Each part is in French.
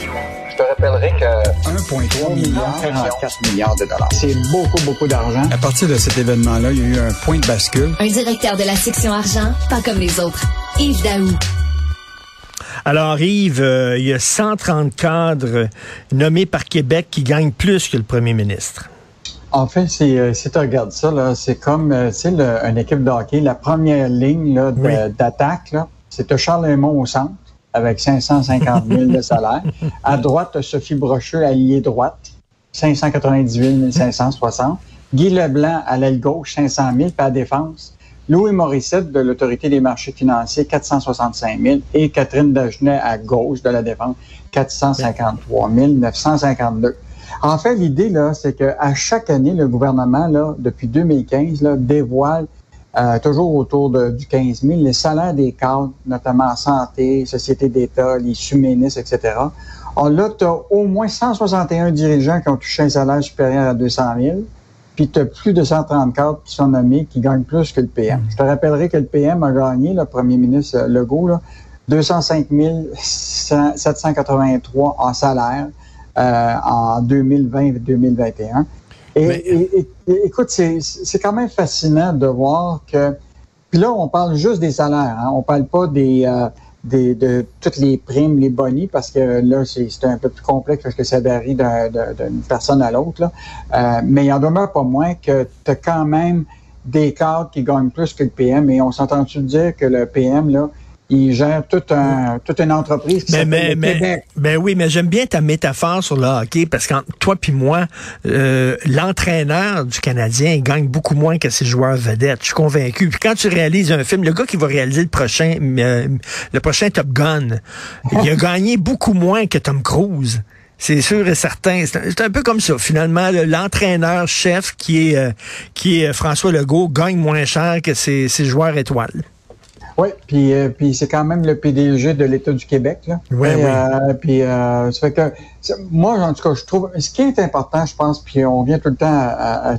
Je te rappellerai que 1,3 milliard, 44 milliards de dollars. c'est beaucoup, beaucoup d'argent. À partir de cet événement-là, il y a eu un point de bascule. Un directeur de la section argent, pas comme les autres. Yves Daou. Alors Yves, euh, il y a 130 cadres nommés par Québec qui gagnent plus que le premier ministre. En fait, c'est, euh, si tu regardes ça, là, c'est comme euh, le- une équipe de hockey. La première ligne Oui. d'attaque, là, c'est Charles Lemont au centre avec 550 000 de salaire. À droite, Sophie Brocheux, alliée droite, 598 560. Guy Leblanc, à l'aile gauche, 500 000. Puis à la défense, Louis Morissette de l'Autorité des marchés financiers, 465 000. Et Catherine Dagenet, à gauche de la défense, 453 952. En fait, l'idée, là, c'est qu'à chaque année, le gouvernement, là, depuis 2015, là, dévoile euh, toujours autour de, du 15 000 les salaires des cadres, notamment en santé, société d'État, les sous-ministres, etc. Alors là, tu as au moins 161 dirigeants qui ont touché un salaire supérieur à 200 000, puis tu as plus de 130 cadres qui sont nommés qui gagnent plus que le PM. Je te rappellerai que le PM a gagné, le premier ministre euh, Legault, là, 205 783 en salaire euh, en 2020-2021. Et, Mais- et- et- et- écoute, c'est c'est quand même fascinant de voir que. Puis là, on parle juste des salaires. Hein, on parle pas des, euh, des de toutes les primes, les bonnies, parce que là, c'est c'est un peu plus complexe parce que ça varie d'un- d'un- d'une personne à l'autre. là. Euh, mais il en demeure pas moins que tu as quand même des cadres qui gagnent plus que le PM. Et on s'entend-tu dire que le PM, là, il gère toute, un, toute une entreprise qui Mais, Québec. ben oui, mais j'aime bien ta métaphore sur le hockey parce que toi puis moi, euh, l'entraîneur du Canadien il gagne beaucoup moins que ses joueurs vedettes. Je suis convaincu. Puis quand tu réalises un film, le gars qui va réaliser le prochain, euh, le prochain Top Gun, il a gagné beaucoup moins que Tom Cruise. C'est sûr et certain. C'est un, peu comme ça. Finalement, le- l'entraîneur-chef qui est euh, qui est François Legault gagne moins cher que ses, ses joueurs étoiles. Oui, puis, euh, puis c'est quand même le PDG de l'État du Québec. Là. Oui, Et, oui. euh, puis euh, ça fait que moi, en tout cas, je trouve ce qui est important, je pense, puis on vient tout le temps à- à-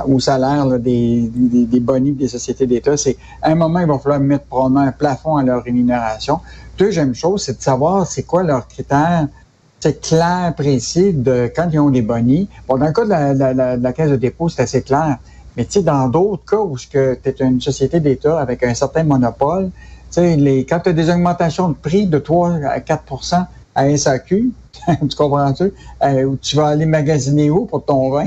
à- au salaire là, des, des, des bonnies des sociétés d'État, c'est à un moment, il va falloir mettre probablement un plafond à leur rémunération. Deuxième chose, c'est de savoir c'est quoi leurs critères c'est clair, précis de quand ils ont des bonnies. Bon, dans le cas de la, la- la- de la caisse de dépôt, c'est assez clair. Mais tu sais, dans d'autres cas où tu es une société d'État avec un certain monopole, tu sais, les, quand tu as des augmentations de prix de 3 à 4% à SAQ, tu comprends-tu? Euh, tu vas aller magasiner où pour ton vin?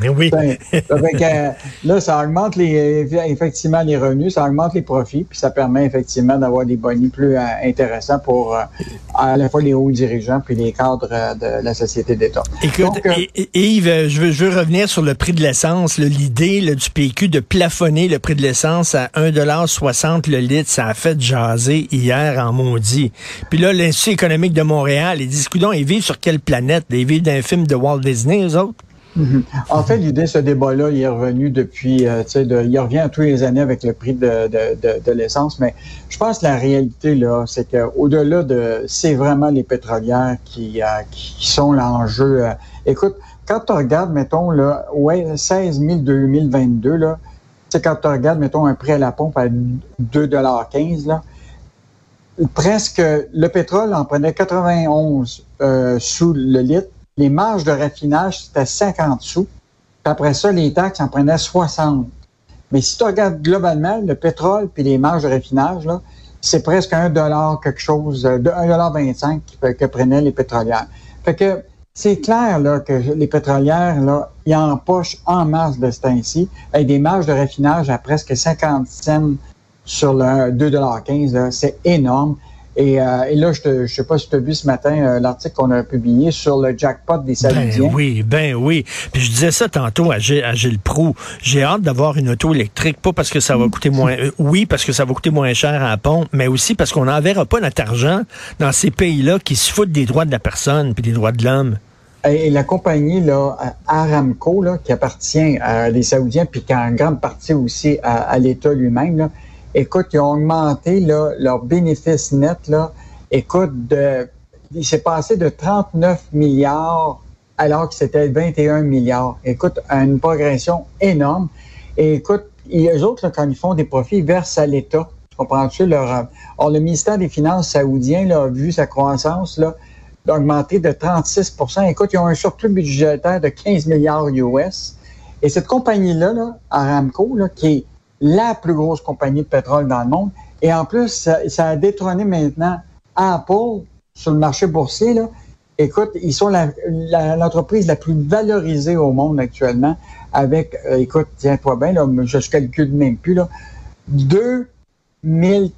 Mais oui. Ben, fait que, euh, là, ça augmente les, effectivement les revenus, ça augmente les profits, puis ça permet effectivement d'avoir des bonnies plus euh, intéressants pour euh, à la fois les hauts dirigeants puis les cadres euh, de la société d'État. Écoute, Donc, euh, Yves, euh, je veux, je veux revenir sur le prix de l'essence. L'idée du PQ de plafonner le prix de l'essence à 1,60 le litre, ça a fait jaser hier en maudit. Puis là, l'Institut économique de Montréal, ils disent, coudonc, ils vivent sur quelle planète? Ils vivent d'un film de Walt Disney, eux autres? En fait, l'idée, ce débat-là, il est revenu depuis, euh, de- il revient tous les années avec le prix de, de, de, de l'essence, mais je pense que la réalité, là, c'est qu'au-delà de, c'est vraiment les pétrolières qui, euh, sont l'enjeu. euh. Écoute, quand tu regardes, mettons, ouais, 16 000 2022, là, sais, quand tu regardes, mettons, un prix à la pompe à 2,15 là, presque, le pétrole en prenait 91 euh, sous le litre, les marges de raffinage, c'était 50 sous. Puis après ça, les taxes en prenaient 60. Mais si tu regardes globalement, le pétrole puis les marges de raffinage, là, c'est presque un dollar quelque chose, euh, de 1,25 que, que prenaient les pétrolières. Fait que c'est clair là, que les pétrolières, là, ils empochent en masse de ce temps-ci, avec des marges de raffinage à presque 50 cents sur le 2,15 là, c'est énorme. Et, euh, et là, je ne sais pas si tu as vu ce matin euh, l'article qu'on a publié sur le jackpot des Saoudiens. Ben oui, ben oui. Puis je disais ça tantôt à Gilles, à Gilles Proux. J'ai hâte d'avoir une auto électrique, pas parce que ça va coûter moins... euh, oui, parce que ça va coûter moins cher à la pompe, mais aussi parce qu'on n'enverra pas notre argent dans ces pays-là qui se foutent des droits de la personne puis des droits de l'homme. Et la compagnie là, Aramco, là, qui appartient à des Saoudiens, puis qui a en grande partie aussi à, à l'État lui-même, écoute, ils ont augmenté là, leur bénéfice net. Là, écoute, de, il s'est passé de 39 milliards alors que c'était 21 milliards. Écoute, une progression énorme. Et écoute, eux autres, là, quand ils font des profits, ils versent à l'État. Tu comprends-tu? Leur, or, le ministère des Finances saoudien là, a vu sa croissance là, d'augmenter de 36% Écoute, ils ont un surplus budgétaire de 15 milliards US. Et cette compagnie-là, là, Aramco, là, qui est la plus grosse compagnie de pétrole dans le monde, et en plus, ça, ça a détrôné maintenant Apple sur le marché boursier. Là. Écoute, ils sont l'entreprise la, la, plus valorisée au monde actuellement, avec, euh, écoute, tiens-toi bien, là, je ne calcule même plus, là, 2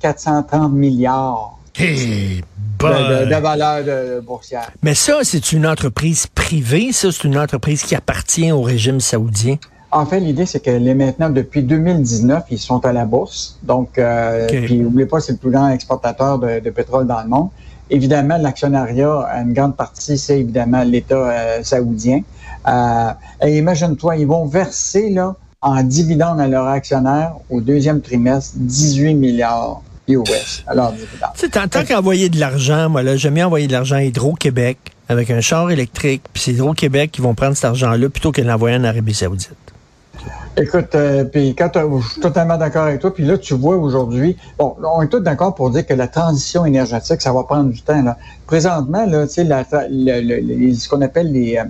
430 milliards. Hey, de, de, de, valeur de, boursière. Mais ça, c'est une entreprise privée, ça, c'est une entreprise qui appartient au régime saoudien? En fait, l'idée, c'est que les maintenant, depuis 2019, ils sont à la bourse. Donc, euh, okay. puis n'oubliez pas, c'est le plus grand exportateur de, de, pétrole dans le monde. Évidemment, l'actionnariat, une grande partie, c'est évidemment l'État euh, saoudien. Euh, et imagine-toi, ils vont verser là en dividendes à leurs actionnaires au deuxième trimestre 18 milliards US à leurs dividendes. Tu tant qu'envoyer de l'argent, moi là, j'aime bien envoyer de l'argent à Hydro-Québec avec un char électrique, puis c'est Hydro-Québec qui vont prendre cet argent-là plutôt que de l'envoyer en Arabie Saoudite. Écoute, euh, puis quand je suis totalement d'accord avec toi, puis là tu vois aujourd'hui, bon, on est tous d'accord pour dire que la transition énergétique, ça va prendre du temps. Là. Présentement, là, tu sais, la, le, le, ce qu'on appelle les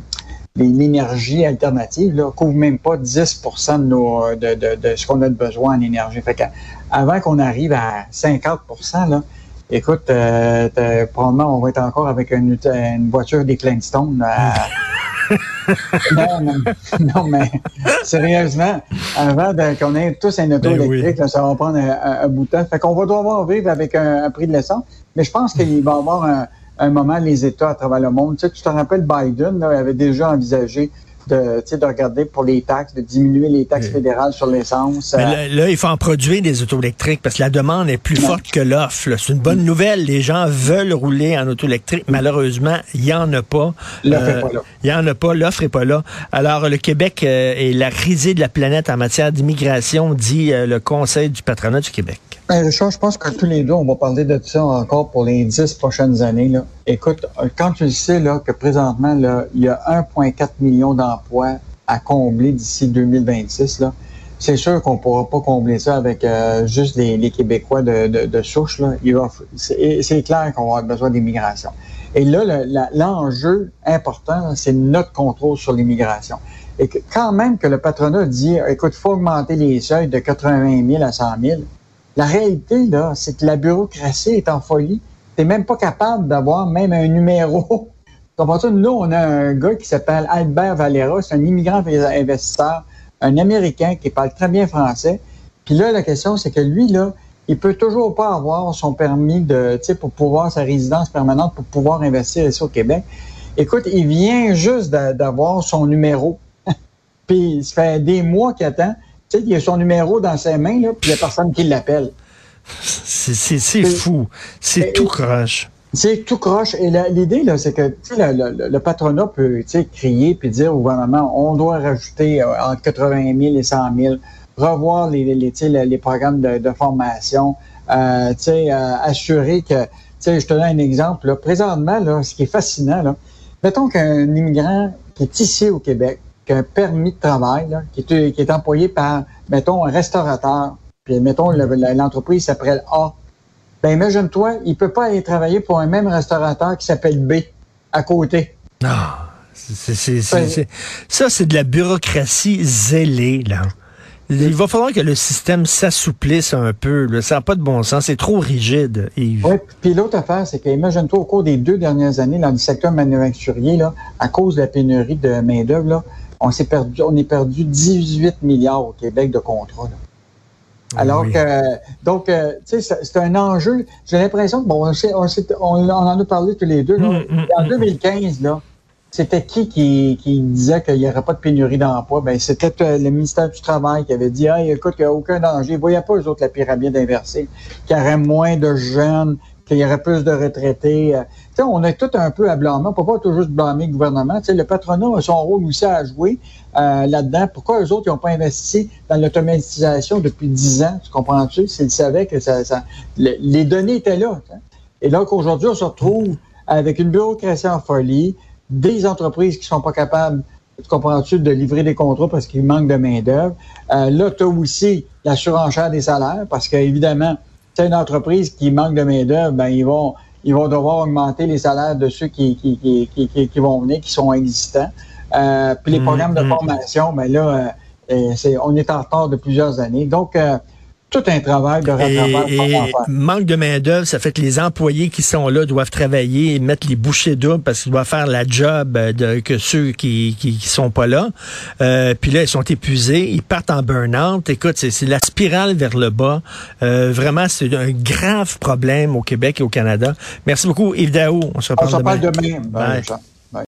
l'énergie alternative là, couvre même pas 10% de, nos, de, de, de ce qu'on a de besoin en énergie. Fait avant qu'on arrive à 50 là, écoute, euh, probablement on va être encore avec une, une voiture des Flintstones. Non, non, non, mais sérieusement, avant qu'on ait tous un auto ben électrique, oui. ça va prendre un, un, un, bout de temps. Fait qu'on va devoir vivre avec un, un prix de l'essence, mais je pense qu'il va y avoir un, un moment les États à travers le monde. Tu, sais, tu te rappelles, Biden là, avait déjà envisagé de, de regarder pour les taxes, de diminuer les taxes fédérales sur l'essence. Mais là, là, il faut en produire des autos électriques parce que la demande est plus forte que l'offre. C'est une bonne nouvelle. Les gens veulent rouler en auto électrique. Malheureusement, il n'y en a pas. L'offre n'est euh, pas là. Il n'y en a pas. L'offre n'est pas là. Alors, le Québec euh, est la risée de la planète en matière d'immigration, dit euh, le Conseil du patronat du Québec. Ben, Richard, je pense que tous les deux, on va parler de ça encore pour les dix prochaines années. Là. Écoute, quand tu le sais là, que présentement, là, il y a 1,4 million à combler d'ici 2026, là, c'est sûr qu'on ne pourra pas combler ça avec euh, juste les, Québécois de, de, de souche. C'est clair qu'on va avoir besoin d'immigration. Et là, l'enjeu le, important, c'est notre contrôle sur l'immigration. Et quand même que le patronat dit, écoute, il faut augmenter les seuils de 80 000 à 100 000, la réalité, là, c'est que la bureaucratie est en folie. Tu n'es même pas capable d'avoir même un numéro. Comprends-tu? Nous, on a un gars qui s'appelle Albert Valera, c'est un immigrant investisseur, un Américain qui parle très bien français. Puis là, la question, c'est que lui, là, il peut toujours pas avoir son permis de, tu sais, pour pouvoir sa résidence permanente, pour pouvoir investir ici au Québec. Écoute, il vient juste d'avoir son numéro. Puis, ça fait des mois qu'il attend. Tu sais, il a son numéro dans ses mains, là, puis il n'y a personne qui l'appelle. C'est fou. C'est tout croche. C'est tout croche. Et l'idée, là, c'est que le, le, le, patronat peut crier puis dire au gouvernement on doit rajouter euh, entre 80 000 et 100 000, revoir les, les, les programmes de, formation, euh, euh, assurer que. Je te donne un exemple. Là, présentement, là, ce qui est fascinant, là, mettons qu'un immigrant qui est ici au Québec, qu'un permis de travail là, qui, est, qui est employé par, mettons, un restaurateur, puis mettons, l'entreprise s'appelle A. Ben imagine-toi, il peut pas aller travailler pour un même restaurateur qui s'appelle B à côté. Non, c'est, ça, c'est de la bureaucratie zélée, là. Il va falloir que le système s'assouplisse un peu. Là. Ça n'a pas de bon sens. C'est trop rigide, Yves. Oui, puis l'autre affaire, c'est que, imagine-toi, au cours des deux dernières années, dans le secteur manufacturier, là, à cause de la pénurie de main-d'œuvre, on s'est perdu, on est perdu 18 milliards au Québec de contrats. Là. Alors que, donc, euh, tu sais, c'est un enjeu. J'ai l'impression que, bon, on, on, en a parlé tous les deux. Là. Hum, en 2015, là, c'était qui, qui qui disait qu'il n'y aurait pas de pénurie d'emploi? Ben, c'était euh, le ministère du Travail qui avait dit, ah, écoute, il n'y a aucun danger. Ils ne voyaient pas, eux autres, la pyramide inversée, qu'il y aurait moins de jeunes, qu'il y aurait plus de retraités. Euh, sais, on est tout un peu à blâmer. On ne peut pas toujours blâmer le gouvernement. sais, le patronat a son rôle aussi à jouer euh, là-dedans. Pourquoi eux autres n'ont pas investi dans l'automatisation depuis dix ans? Tu comprends-tu? S'ils savaient que ça, ça les données étaient là. Et là qu'aujourd'hui, on se retrouve avec une bureaucratie en folie, des entreprises qui sont pas capables, tu comprends-tu, de livrer des contrats parce qu'il manque de main-d'œuvre. Euh, là, tu as aussi la surenchère des salaires parce qu'évidemment, c'est une entreprise qui manque de main-d'œuvre, ben ils vont ils vont devoir augmenter les salaires de ceux qui, qui, qui, qui, qui vont venir, qui sont existants. Euh, puis les mmh, programmes de mmh. formation, ben là, euh, euh, c'est, on est en retard de plusieurs années. Donc, euh, tout un travail de rattrapage. Et, manque de main-d'œuvre, ça fait que les employés qui sont là doivent travailler et mettre les bouchées doubles parce qu'ils doivent faire la job de, que ceux qui, qui, sont pas là. Euh, puis là, ils sont épuisés, ils partent en burn-out. Écoute, c'est la spirale vers le bas. Euh, vraiment, c'est un grave problème au Québec et au Canada. Merci beaucoup, Yves Daou. On se reparle, On se demain. demain.